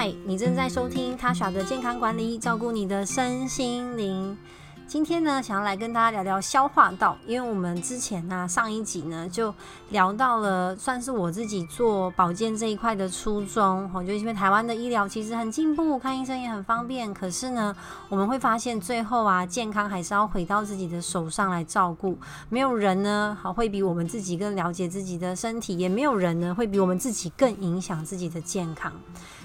嗨，你正在收听塔塔的健康管理，照顾你的身心灵。今天呢，想要来跟大家聊聊消化道，因为我们之前呢、上一集呢就聊到了，算是我自己做保健这一块的初衷。我觉得因为台湾的医疗其实很进步，看医生也很方便，可是呢，我们会发现最后啊，健康还是要回到自己的手上来照顾。没有人呢，好会比我们自己更了解自己的身体，也没有人呢会比我们自己更影响自己的健康。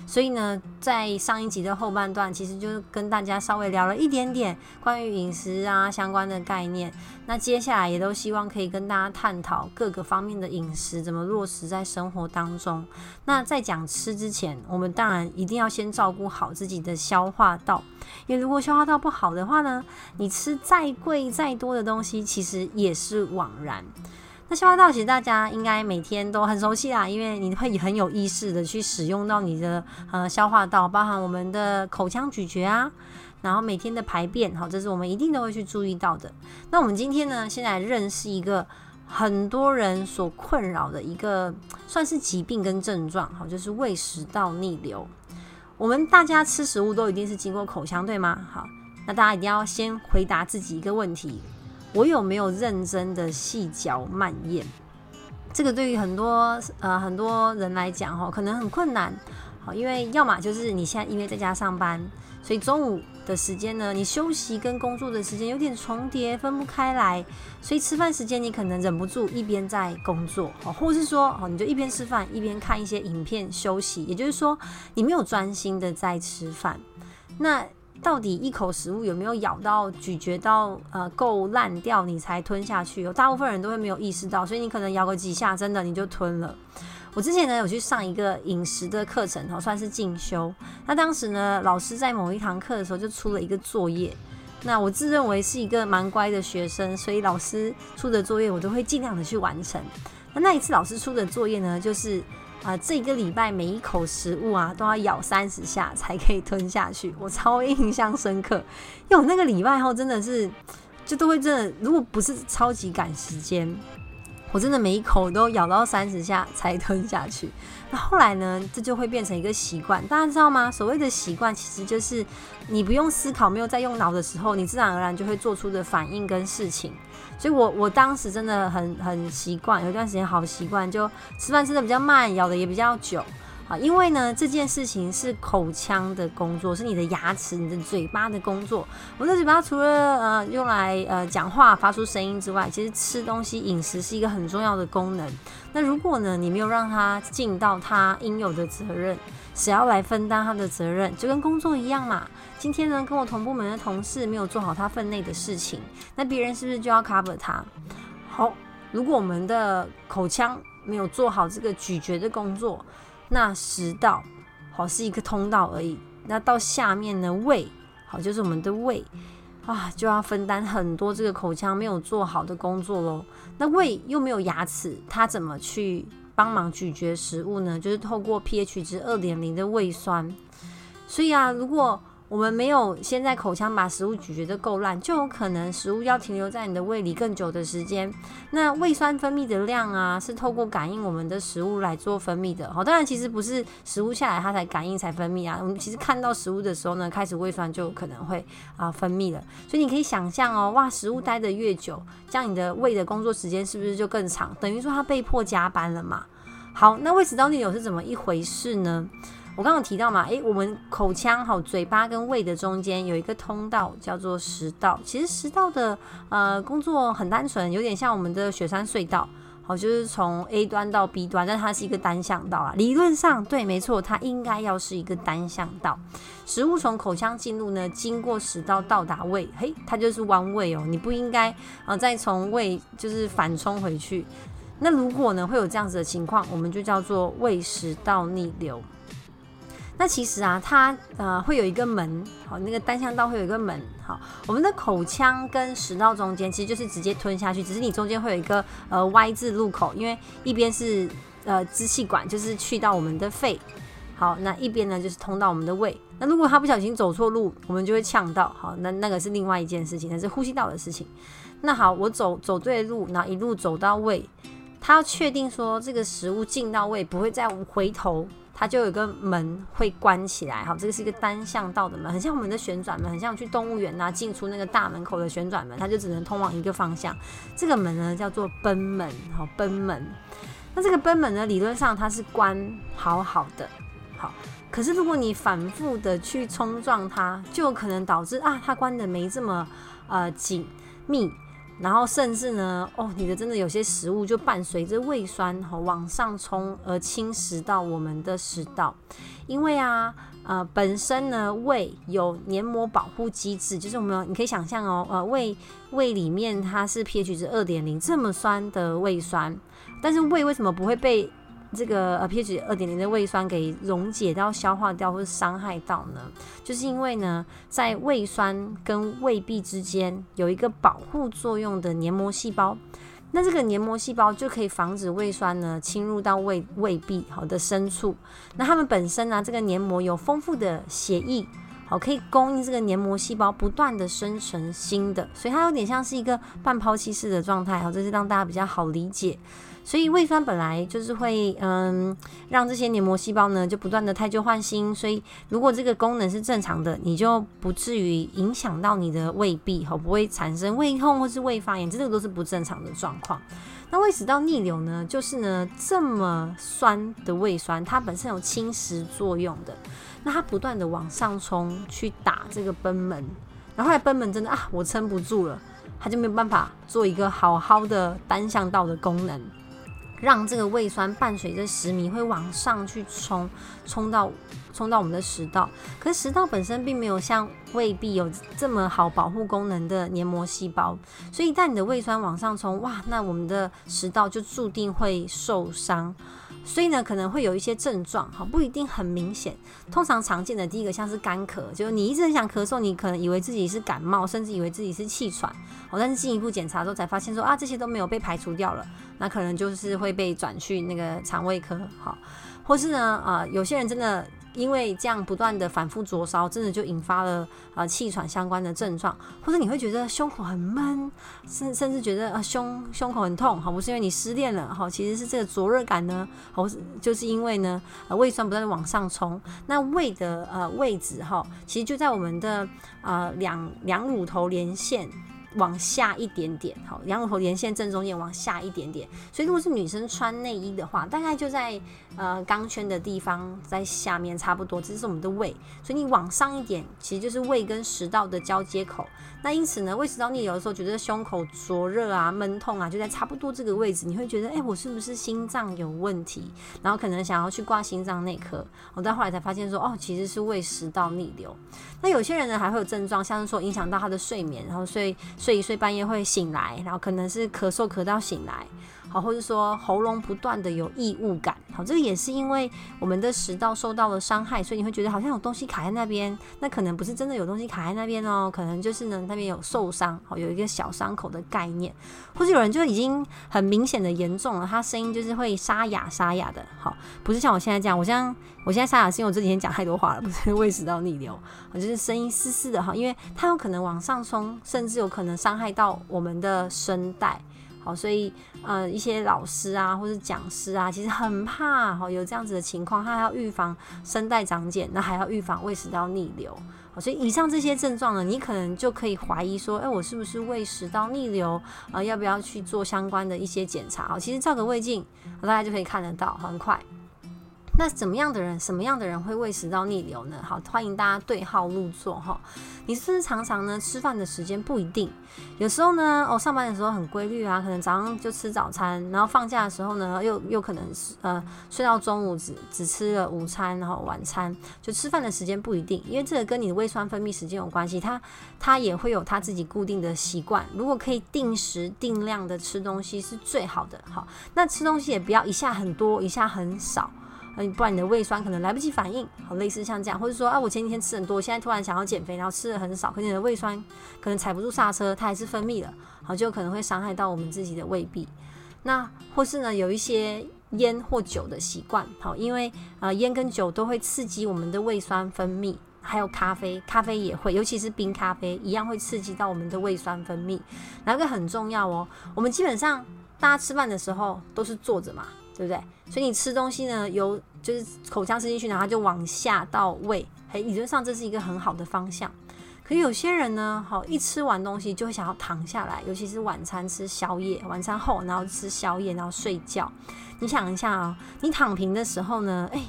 所以呢，在上一集的后半段，其实就跟大家稍微聊了一点点关于饮食啊相关的概念。那接下来也都希望可以跟大家探讨各个方面的饮食怎么落实在生活当中。那在讲吃之前，我们当然一定要先照顾好自己的消化道，因为如果消化道不好的话呢，你吃再贵再多的东西，其实也是枉然。那消化道其实大家应该每天都很熟悉啦，因为你会很有意识的去使用到你的呃消化道，包含我们的口腔咀嚼啊，然后每天的排便，好，这是我们一定都会去注意到的。那我们今天呢，先来认识一个很多人所困扰的一个算是疾病跟症状，好，就是胃食道逆流。我们大家吃食物都一定是经过口腔，对吗？好，那大家一定要先回答自己一个问题。我有没有认真的细嚼慢咽？这个对于很多呃很多人来讲哈，可能很困难。好，因为要么就是你现在因为在家上班，所以中午的时间呢，你休息跟工作的时间有点重叠，分不开来，所以吃饭时间你可能忍不住一边在工作，哦或是说哦，你就一边吃饭一边看一些影片休息，也就是说你没有专心的在吃饭。那到底一口食物有没有咬到、咀嚼到，呃，够烂掉你才吞下去？有大部分人都会没有意识到，所以你可能咬个几下，真的你就吞了。我之前呢有去上一个饮食的课程，哈，算是进修。那当时呢，老师在某一堂课的时候就出了一个作业。那我自认为是一个蛮乖的学生，所以老师出的作业我都会尽量的去完成。那那一次老师出的作业呢，就是。啊、呃，这个礼拜每一口食物啊都要咬三十下才可以吞下去，我超 印象深刻。因为我那个礼拜后真的是，就都会真的，如果不是超级赶时间，我真的每一口都咬到三十下才吞下去。那后来呢，这就会变成一个习惯，大家知道吗？所谓的习惯，其实就是你不用思考、没有在用脑的时候，你自然而然就会做出的反应跟事情。所以我，我当时真的很很习惯，有一段时间好习惯，就吃饭吃的比较慢，咬的也比较久啊。因为呢，这件事情是口腔的工作，是你的牙齿、你的嘴巴的工作。我们的嘴巴除了呃用来呃讲话、发出声音之外，其实吃东西、饮食是一个很重要的功能。那如果呢，你没有让它尽到它应有的责任，谁要来分担他的责任？就跟工作一样嘛。今天呢，跟我同部门的同事没有做好他分内的事情，那别人是不是就要 cover 他？好，如果我们的口腔没有做好这个咀嚼的工作，那食道好是一个通道而已。那到下面的，胃好就是我们的胃啊，就要分担很多这个口腔没有做好的工作喽。那胃又没有牙齿，它怎么去？帮忙咀嚼食物呢，就是透过 pH 值二点零的胃酸。所以啊，如果我们没有先在口腔把食物咀嚼得够烂，就有可能食物要停留在你的胃里更久的时间。那胃酸分泌的量啊，是透过感应我们的食物来做分泌的。好，当然其实不是食物下来它才感应才分泌啊。我们其实看到食物的时候呢，开始胃酸就可能会啊分泌了。所以你可以想象哦，哇，食物待得越久，这样你的胃的工作时间是不是就更长？等于说它被迫加班了嘛。好，那胃食道逆流是怎么一回事呢？我刚刚提到嘛，诶，我们口腔好，嘴巴跟胃的中间有一个通道叫做食道。其实食道的呃工作很单纯，有点像我们的雪山隧道，好，就是从 A 端到 B 端，但它是一个单向道啊。理论上对，没错，它应该要是一个单向道。食物从口腔进入呢，经过食道到达胃，嘿，它就是弯位哦，你不应该啊再从胃就是反冲回去。那如果呢会有这样子的情况，我们就叫做胃食道逆流。那其实啊，它呃会有一个门，好，那个单向道会有一个门，好，我们的口腔跟食道中间其实就是直接吞下去，只是你中间会有一个呃 Y 字路口，因为一边是呃支气管，就是去到我们的肺，好，那一边呢就是通到我们的胃。那如果他不小心走错路，我们就会呛到，好，那那个是另外一件事情，那是呼吸道的事情。那好，我走走对路，然后一路走到胃。它要确定说这个食物进到胃不会再回头。它就有一个门会关起来，好，这个是一个单向道的门，很像我们的旋转门，很像去动物园呐进出那个大门口的旋转门，它就只能通往一个方向。这个门呢叫做奔门，好，奔门。那这个奔门呢，理论上它是关好好的，好，可是如果你反复的去冲撞它，就有可能导致啊，它关的没这么呃紧密。然后甚至呢，哦，你的真的有些食物就伴随着胃酸哈往上冲而侵蚀到我们的食道，因为啊，呃，本身呢胃有黏膜保护机制，就是我们你可以想象哦，呃，胃胃里面它是 pH 值二点零这么酸的胃酸，但是胃为什么不会被这个呃 pH 二点零的胃酸给溶解到、消化掉或者伤害到呢，就是因为呢，在胃酸跟胃壁之间有一个保护作用的黏膜细胞，那这个黏膜细胞就可以防止胃酸呢侵入到胃胃壁好的深处。那它们本身呢，这个黏膜有丰富的血液，好可以供应这个黏膜细胞不断的生成新的，所以它有点像是一个半抛弃式的状态。好，这是让大家比较好理解。所以胃酸本来就是会嗯让这些黏膜细胞呢就不断的汰旧换新，所以如果这个功能是正常的，你就不至于影响到你的胃壁，吼不会产生胃痛或是胃发炎，这个都是不正常的状况。那胃食道逆流呢，就是呢这么酸的胃酸，它本身有侵蚀作用的，那它不断的往上冲去打这个贲门，然后后来贲门真的啊我撑不住了，它就没有办法做一个好好的单向道的功能。让这个胃酸伴随着食糜会往上去冲，冲到冲到我们的食道。可是食道本身并没有像胃壁有这么好保护功能的黏膜细胞，所以一旦你的胃酸往上冲，哇，那我们的食道就注定会受伤。所以呢，可能会有一些症状，哈，不一定很明显。通常常见的第一个像是干咳，就是你一直很想咳嗽，你可能以为自己是感冒，甚至以为自己是气喘，哦，但是进一步检查之后才发现说啊，这些都没有被排除掉了，那可能就是会被转去那个肠胃科，好，或是呢，啊、有些人真的。因为这样不断的反复灼烧，真的就引发了呃气喘相关的症状，或者你会觉得胸口很闷，甚甚至觉得呃胸胸口很痛，好，不是因为你失恋了，好，其实是这个灼热感呢，好，就是因为呢胃酸不断的往上冲，那胃的呃位置哈，其实就在我们的呃两两乳头连线。往下一点点，好，两乳头连线正中间往下一点点，所以如果是女生穿内衣的话，大概就在呃钢圈的地方，在下面差不多，这是我们的胃，所以你往上一点，其实就是胃跟食道的交接口。那因此呢，胃食道逆流的时候，觉得胸口灼热啊、闷痛啊，就在差不多这个位置，你会觉得，哎、我是不是心脏有问题？然后可能想要去挂心脏内科。我到后来才发现说，哦，其实是胃食道逆流。那有些人呢，还会有症状，像是说影响到他的睡眠，然后所以。睡一睡，半夜会醒来，然后可能是咳嗽咳到醒来，好，或者说喉咙不断的有异物感，好，这个也是因为我们的食道受到了伤害，所以你会觉得好像有东西卡在那边，那可能不是真的有东西卡在那边哦，可能就是呢那边有受伤，好，有一个小伤口的概念，或者有人就已经很明显的严重了，他声音就是会沙哑沙哑的，好，不是像我现在这样，我像我现在沙哑是因为我这几天讲太多话了，不是胃食道逆流，我就是声音嘶嘶的哈，因为它有可能往上冲，甚至有可能伤害到我们的声带。好，所以呃，一些老师啊，或者讲师啊，其实很怕哈有这样子的情况，他还要预防声带长茧，那还要预防胃食道逆流。好，所以以上这些症状呢，你可能就可以怀疑说，哎，我是不是胃食道逆流啊？要不要去做相关的一些检查？好，其实照个胃镜，大家就可以看得到，很快。那怎么样的人，什么样的人会胃食道逆流呢？好，欢迎大家对号入座哈。你是不是常常呢吃饭的时间不一定？有时候呢，哦，上班的时候很规律啊，可能早上就吃早餐，然后放假的时候呢，又又可能是呃睡到中午只只吃了午餐，然后晚餐就吃饭的时间不一定，因为这个跟你的胃酸分泌时间有关系。他他也会有他自己固定的习惯，如果可以定时定量的吃东西是最好的。好，那吃东西也不要一下很多，一下很少。嗯，不然你的胃酸可能来不及反应，好，类似像这样，或者说啊，我前几天吃很多，现在突然想要减肥，然后吃的很少，可是你的胃酸可能踩不住刹车，它还是分泌了，好，就可能会伤害到我们自己的胃壁。那或是呢，有一些烟或酒的习惯，好，因为呃烟跟酒都会刺激我们的胃酸分泌，还有咖啡，咖啡也会，尤其是冰咖啡，一样会刺激到我们的胃酸分泌。哪个很重要哦？我们基本上。大家吃饭的时候都是坐着嘛，对不对？所以你吃东西呢，由就是口腔吃进去，然后就往下到胃，哎，理论上这是一个很好的方向。可有些人呢，好一吃完东西就会想要躺下来，尤其是晚餐吃宵夜，晚餐后然后吃宵夜，然后睡觉。你想一下啊，你躺平的时候呢，哎，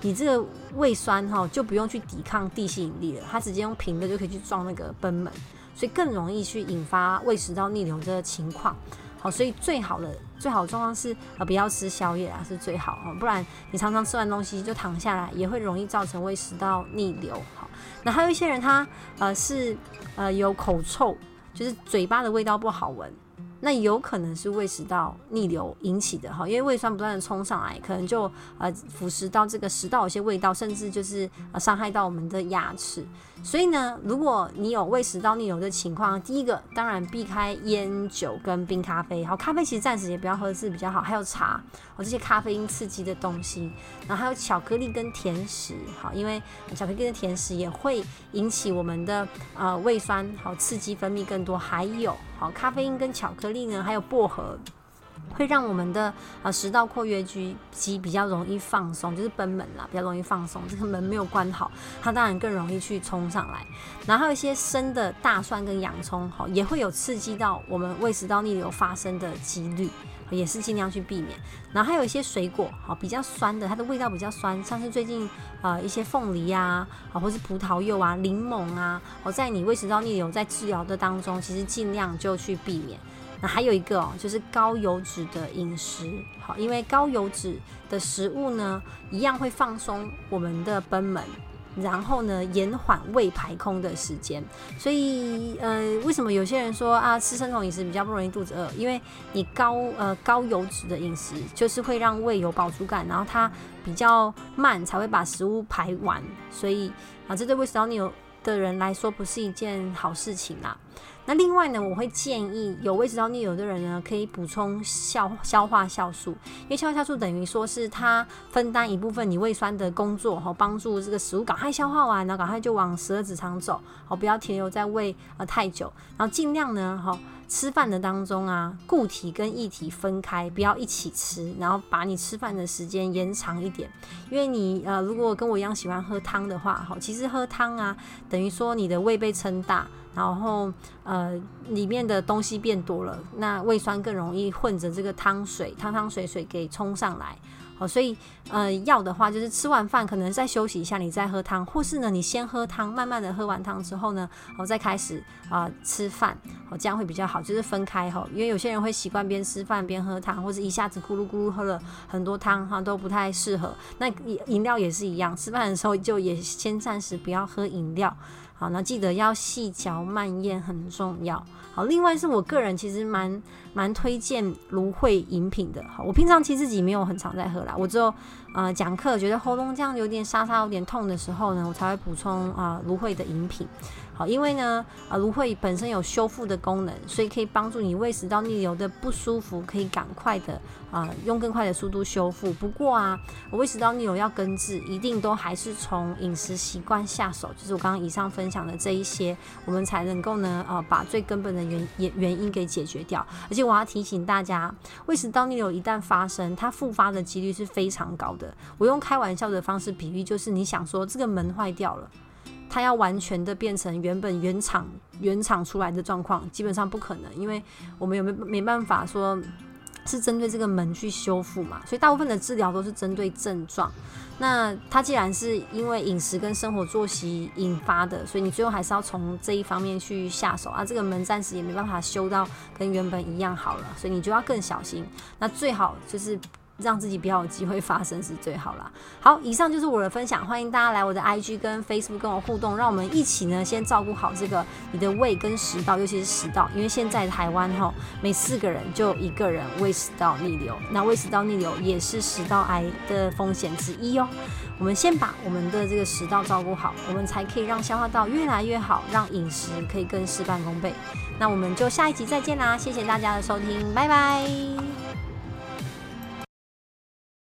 你这个胃酸哈就不用去抵抗地心引力了，它直接用平的就可以去撞那个贲门，所以更容易去引发胃食道逆流这个情况。好，所以最好的最好的状况是呃不要吃宵夜啊，是最好哈，不然你常常吃完东西就躺下来，也会容易造成胃食道逆流。好，那还有一些人他呃是呃有口臭，就是嘴巴的味道不好闻。那有可能是胃食道逆流引起的哈，因为胃酸不断的冲上来，可能就呃腐蚀到这个食道有些味道，甚至就是呃伤害到我们的牙齿。所以呢，如果你有胃食道逆流的情况，第一个当然避开烟酒跟冰咖啡，好，咖啡其实暂时也不要喝是比较好，还有茶哦，这些咖啡因刺激的东西，然后还有巧克力跟甜食，好，因为巧克力跟甜食也会引起我们的呃胃酸好刺激分泌更多，还有。好，咖啡因跟巧克力呢，还有薄荷，会让我们的呃食道括约肌肌比较容易放松，就是賁门啦，比较容易放松。这个门没有关好，它当然更容易去冲上来。然后还有一些生的大蒜跟洋葱，好，也会有刺激到我们胃食道逆流发生的几率，也是尽量去避免。然后还有一些水果，好，比较酸的，它的味道比较酸，像是最近呃一些凤梨啊，啊，或是葡萄柚啊、柠檬啊，好，在你胃食道逆流在治疗的当中，其实尽量就去避免。那还有一个哦，就是高油脂的饮食，好，因为高油脂的食物呢，一样会放松我们的贲门，然后呢，延缓胃排空的时间。所以，呃，为什么有些人说啊，吃生酮饮食比较不容易肚子饿？因为你高呃高油脂的饮食，就是会让胃有饱足感，然后它比较慢才会把食物排完。所以啊，这对胃食道逆流的人来说，不是一件好事情啦。那另外呢，我会建议有胃食道逆流的人呢，可以补充消消化酵素，因为消化酵素等于说是它分担一部分你胃酸的工作，哈，帮助这个食物赶快消化完，然后赶快就往十二指肠走，好，不要停留在胃呃太久，然后尽量呢，哈。吃饭的当中啊，固体跟液体分开，不要一起吃，然后把你吃饭的时间延长一点。因为你呃，如果跟我一样喜欢喝汤的话，哈，其实喝汤啊，等于说你的胃被撑大，然后呃，里面的东西变多了，那胃酸更容易混着这个汤水，汤汤水水给冲上来。好，所以呃，要的话就是吃完饭可能再休息一下，你再喝汤，或是呢，你先喝汤，慢慢的喝完汤之后呢，我再开始啊、吃饭，哦，这样会比较好，就是分开哈，因为有些人会习惯边吃饭边喝汤，或者一下子咕噜咕噜喝了很多汤哈，都不太适合。那饮料也是一样，吃饭的时候就也先暂时不要喝饮料。好，那记得要细嚼慢咽很重要。好，另外是我个人其实蛮蛮推荐芦荟饮品的。好，我平常其实自己没有很常在喝啦，我只有呃讲课觉得喉咙这样有点沙沙有点痛的时候呢，我才会补充啊芦荟的饮品。好，因为呢，呃，芦荟本身有修复的功能，所以可以帮助你胃食道逆流的不舒服，可以赶快的啊、用更快的速度修复。不过啊，胃食道逆流要根治，一定都还是从饮食习惯下手，就是我刚刚以上分享的这一些，我们才能够呢，呃，把最根本的原原原因给解决掉。而且我要提醒大家，胃食道逆流一旦发生，它复发的几率是非常高的。我用开玩笑的方式比喻，就是你想说这个门坏掉了。它要完全的变成原本原厂原厂出来的状况，基本上不可能，因为我们有没没办法说是针对这个门去修复嘛，所以大部分的治疗都是针对症状。那它既然是因为饮食跟生活作息引发的，所以你最后还是要从这一方面去下手啊。这个门暂时也没办法修到跟原本一样好了，所以你就要更小心。那最好就是。让自己比较有机会发生是最好啦。好，以上就是我的分享，欢迎大家来我的 IG 跟 Facebook 跟我互动，让我们一起呢先照顾好这个你的胃跟食道，尤其是食道，因为现在台湾哈每四个人就一个人胃食道逆流，那胃食道逆流也是食道癌的风险之一哦。我们先把我们的这个食道照顾好，我们才可以让消化道越来越好，让饮食可以更事半功倍。那我们就下一集再见啦，谢谢大家的收听，拜拜。